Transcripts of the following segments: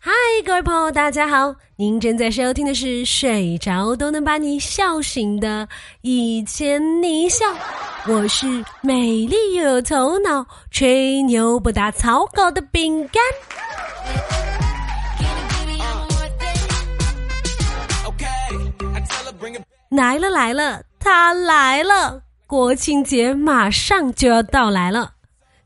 嗨，各位朋友，大家好！您正在收听的是《睡着都能把你笑醒的一千你笑》，我是美丽又有头脑、吹牛不打草稿的饼干。来了来了，他来了！国庆节马上就要到来了。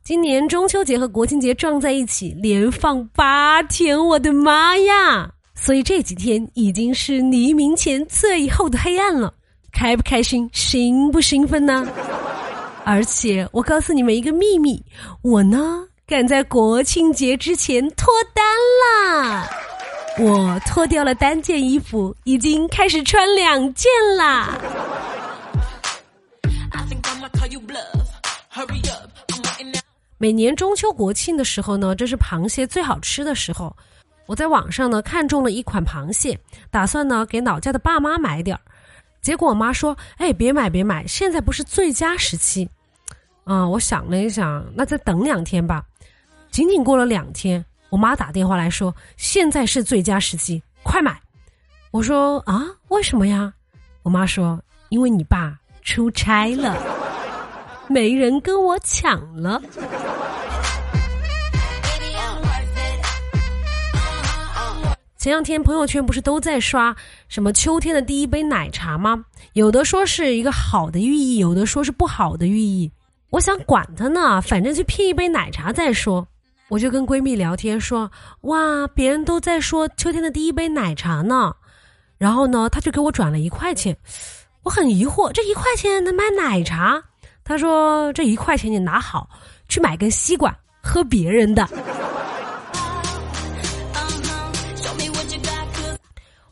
今年中秋节和国庆节撞在一起，连放八天，我的妈呀！所以这几天已经是黎明前最后的黑暗了，开不开心，兴不兴奋呢？而且我告诉你们一个秘密，我呢赶在国庆节之前脱单啦！我脱掉了单件衣服，已经开始穿两件啦。每年中秋国庆的时候呢，这是螃蟹最好吃的时候。我在网上呢看中了一款螃蟹，打算呢给老家的爸妈买点儿。结果我妈说：“哎，别买别买，现在不是最佳时期。”啊，我想了一想，那再等两天吧。仅仅过了两天，我妈打电话来说：“现在是最佳时期，快买！”我说：“啊，为什么呀？”我妈说：“因为你爸出差了，没人跟我抢了。”前两天朋友圈不是都在刷什么秋天的第一杯奶茶吗？有的说是一个好的寓意，有的说是不好的寓意。我想管他呢，反正去拼一杯奶茶再说。我就跟闺蜜聊天说：“哇，别人都在说秋天的第一杯奶茶呢。”然后呢，他就给我转了一块钱。我很疑惑，这一块钱能买奶茶？他说：“这一块钱你拿好，去买根吸管喝别人的。”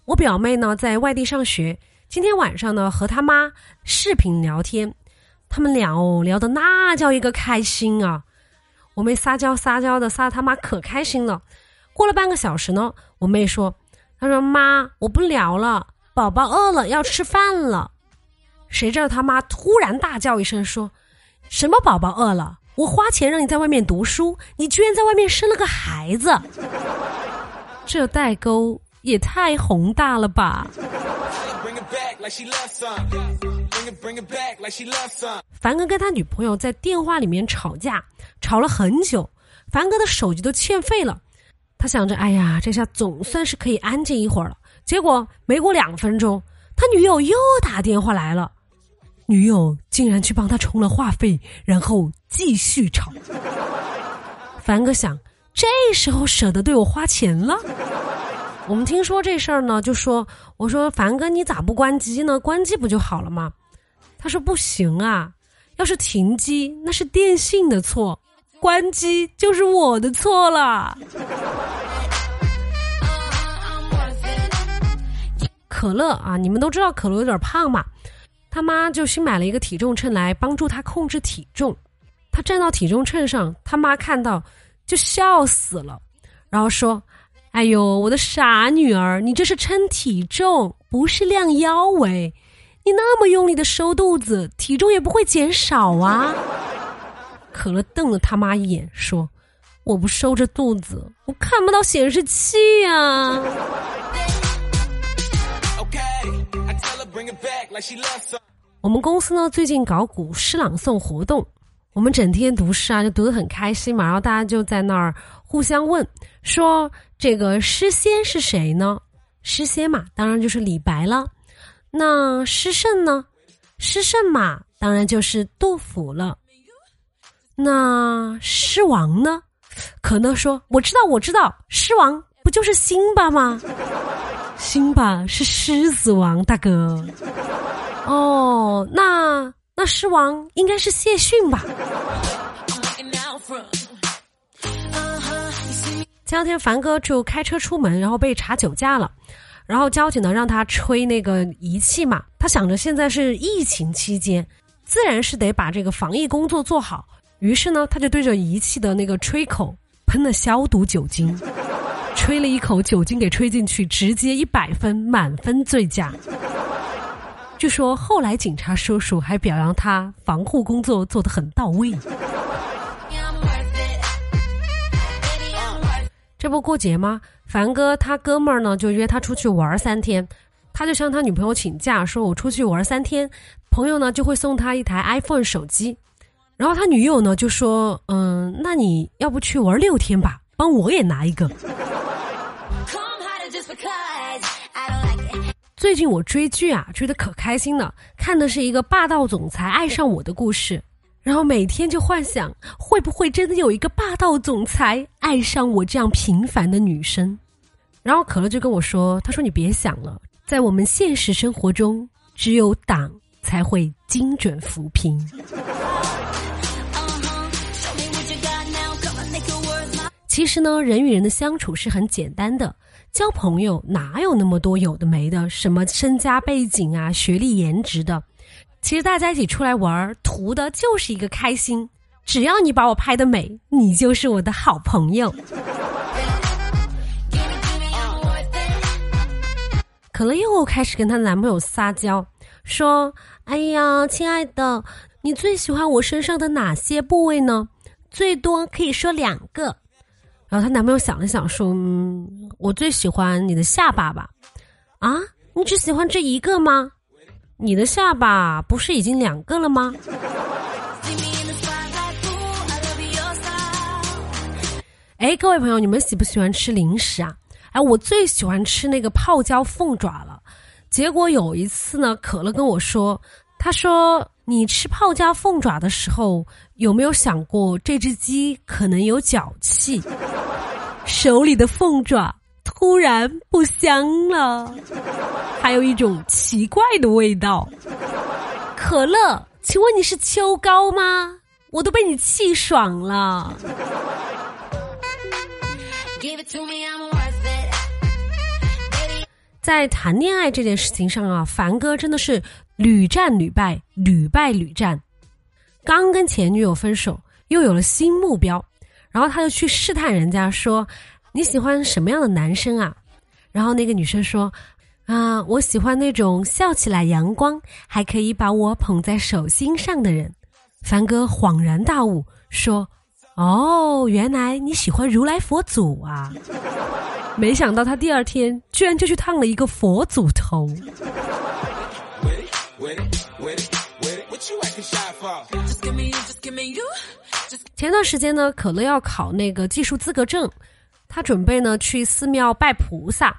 我表妹呢在外地上学，今天晚上呢和他妈视频聊天，他们俩哦聊的那叫一个开心啊！我妹撒娇撒娇的撒他妈可开心了。过了半个小时呢，我妹说：“她说妈，我不聊了，宝宝饿了要吃饭了。”谁知道他妈突然大叫一声说：“什么宝宝饿了？我花钱让你在外面读书，你居然在外面生了个孩子，这代沟！”也太宏大了吧！凡哥跟他女朋友在电话里面吵架，吵了很久，凡哥的手机都欠费了。他想着，哎呀，这下总算是可以安静一会儿了。结果没过两分钟，他女友又打电话来了，女友竟然去帮他充了话费，然后继续吵。凡哥想，这时候舍得对我花钱了。我们听说这事儿呢，就说我说凡哥，你咋不关机呢？关机不就好了吗？他说不行啊，要是停机那是电信的错，关机就是我的错了。可乐啊，你们都知道可乐有点胖嘛，他妈就新买了一个体重秤来帮助他控制体重。他站到体重秤上，他妈看到就笑死了，然后说。哎呦，我的傻女儿，你这是称体重，不是量腰围。你那么用力的收肚子，体重也不会减少啊。可乐瞪了他妈一眼，说：“我不收着肚子，我看不到显示器呀。”我们公司呢，最近搞古诗朗诵活动，我们整天读诗啊，就读得很开心嘛。然后大家就在那儿互相问，说。这个诗仙是谁呢？诗仙嘛，当然就是李白了。那诗圣呢？诗圣嘛，当然就是杜甫了。那诗王呢？可乐说：“我知道，我知道，诗王不就是辛巴吗？辛巴是狮子王大哥。哦，那那狮王应该是谢逊吧？”前两天凡哥就开车出门，然后被查酒驾了，然后交警呢让他吹那个仪器嘛，他想着现在是疫情期间，自然是得把这个防疫工作做好，于是呢他就对着仪器的那个吹口喷了消毒酒精，吹了一口酒精给吹进去，直接一百分满分醉驾。据说后来警察叔叔还表扬他防护工作做得很到位。这不过节吗？凡哥他哥们儿呢就约他出去玩三天，他就向他女朋友请假，说我出去玩三天，朋友呢就会送他一台 iPhone 手机。然后他女友呢就说：“嗯，那你要不去玩六天吧，帮我也拿一个。”最近我追剧啊，追得可开心了，看的是一个霸道总裁爱上我的故事，然后每天就幻想会不会真的有一个霸道总裁爱上我这样平凡的女生。然后可乐就跟我说：“他说你别想了，在我们现实生活中，只有党才会精准扶贫。”其实呢，人与人的相处是很简单的，交朋友哪有那么多有的没的，什么身家背景啊、学历、颜值的？其实大家一起出来玩，图的就是一个开心。只要你把我拍的美，你就是我的好朋友。可乐又开始跟她男朋友撒娇，说：“哎呀，亲爱的，你最喜欢我身上的哪些部位呢？最多可以说两个。”然后她男朋友想了想，说：“嗯，我最喜欢你的下巴吧？啊，你只喜欢这一个吗？你的下巴不是已经两个了吗？”哎，各位朋友，你们喜不喜欢吃零食啊？哎，我最喜欢吃那个泡椒凤爪了。结果有一次呢，可乐跟我说，他说：“你吃泡椒凤爪的时候，有没有想过这只鸡可能有脚气？”手里的凤爪突然不香了，还有一种奇怪的味道。可乐，请问你是秋高吗？我都被你气爽了。在谈恋爱这件事情上啊，凡哥真的是屡战屡败，屡败屡战。刚跟前女友分手，又有了新目标。然后他就去试探人家说：“你喜欢什么样的男生啊？”然后那个女生说：“啊，我喜欢那种笑起来阳光，还可以把我捧在手心上的人。”凡哥恍然大悟说：“哦，原来你喜欢如来佛祖啊！”没想到他第二天居然就去烫了一个佛祖头。前段时间呢，可乐要考那个技术资格证，他准备呢去寺庙拜菩萨。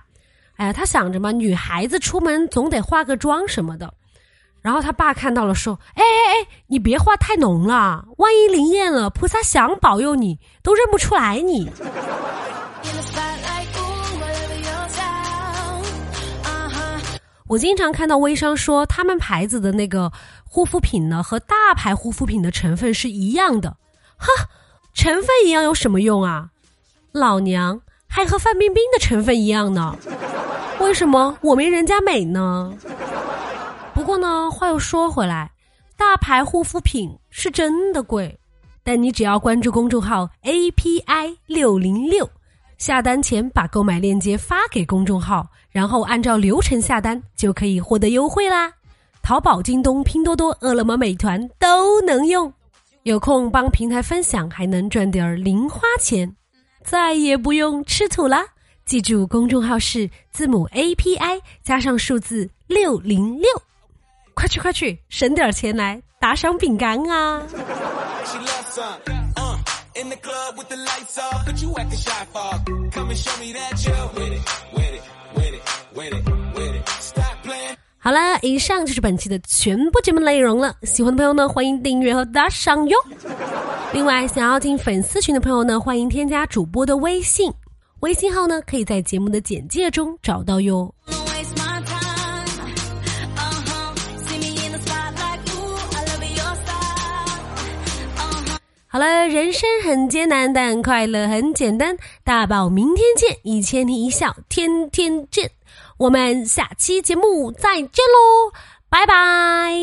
哎呀，他想着嘛，女孩子出门总得化个妆什么的。然后他爸看到了，说：“哎哎哎，你别化太浓了，万一灵验了，菩萨想保佑你都认不出来你。”我经常看到微商说，他们牌子的那个护肤品呢，和大牌护肤品的成分是一样的。哈，成分一样有什么用啊？老娘还和范冰冰的成分一样呢，为什么我没人家美呢？不过呢，话又说回来，大牌护肤品是真的贵，但你只要关注公众号 API 六零六，下单前把购买链接发给公众号，然后按照流程下单，就可以获得优惠啦。淘宝、京东、拼多多、饿了么、美团都能用。有空帮平台分享，还能赚点零花钱，再也不用吃土啦。记住，公众号是字母 A P I 加上数字六零六，快去快去，省点钱来打赏饼干啊！好了，以上就是本期的全部节目内容了。喜欢的朋友呢，欢迎订阅和打赏哟。另外，想要进粉丝群的朋友呢，欢迎添加主播的微信，微信号呢可以在节目的简介中找到哟。好了，人生很艰难，但快乐很简单。大宝明天见，一千你一笑，天天见。我们下期节目再见喽，拜拜！